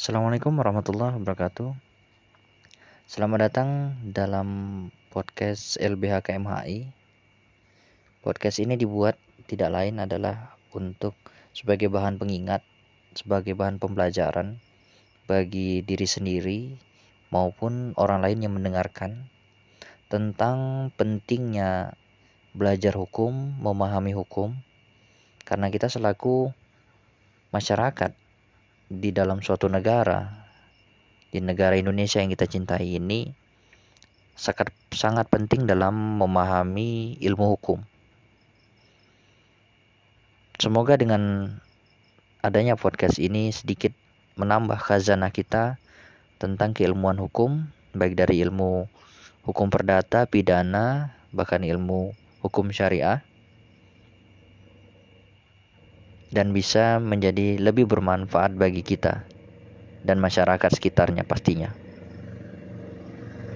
Assalamualaikum warahmatullahi wabarakatuh. Selamat datang dalam podcast LBH KMHI. Podcast ini dibuat tidak lain adalah untuk sebagai bahan pengingat, sebagai bahan pembelajaran bagi diri sendiri maupun orang lain yang mendengarkan tentang pentingnya belajar hukum, memahami hukum, karena kita selaku masyarakat di dalam suatu negara, di negara Indonesia yang kita cintai ini, sangat, sangat penting dalam memahami ilmu hukum. Semoga dengan adanya podcast ini sedikit menambah khazanah kita tentang keilmuan hukum, baik dari ilmu hukum perdata, pidana, bahkan ilmu hukum syariah dan bisa menjadi lebih bermanfaat bagi kita dan masyarakat sekitarnya pastinya.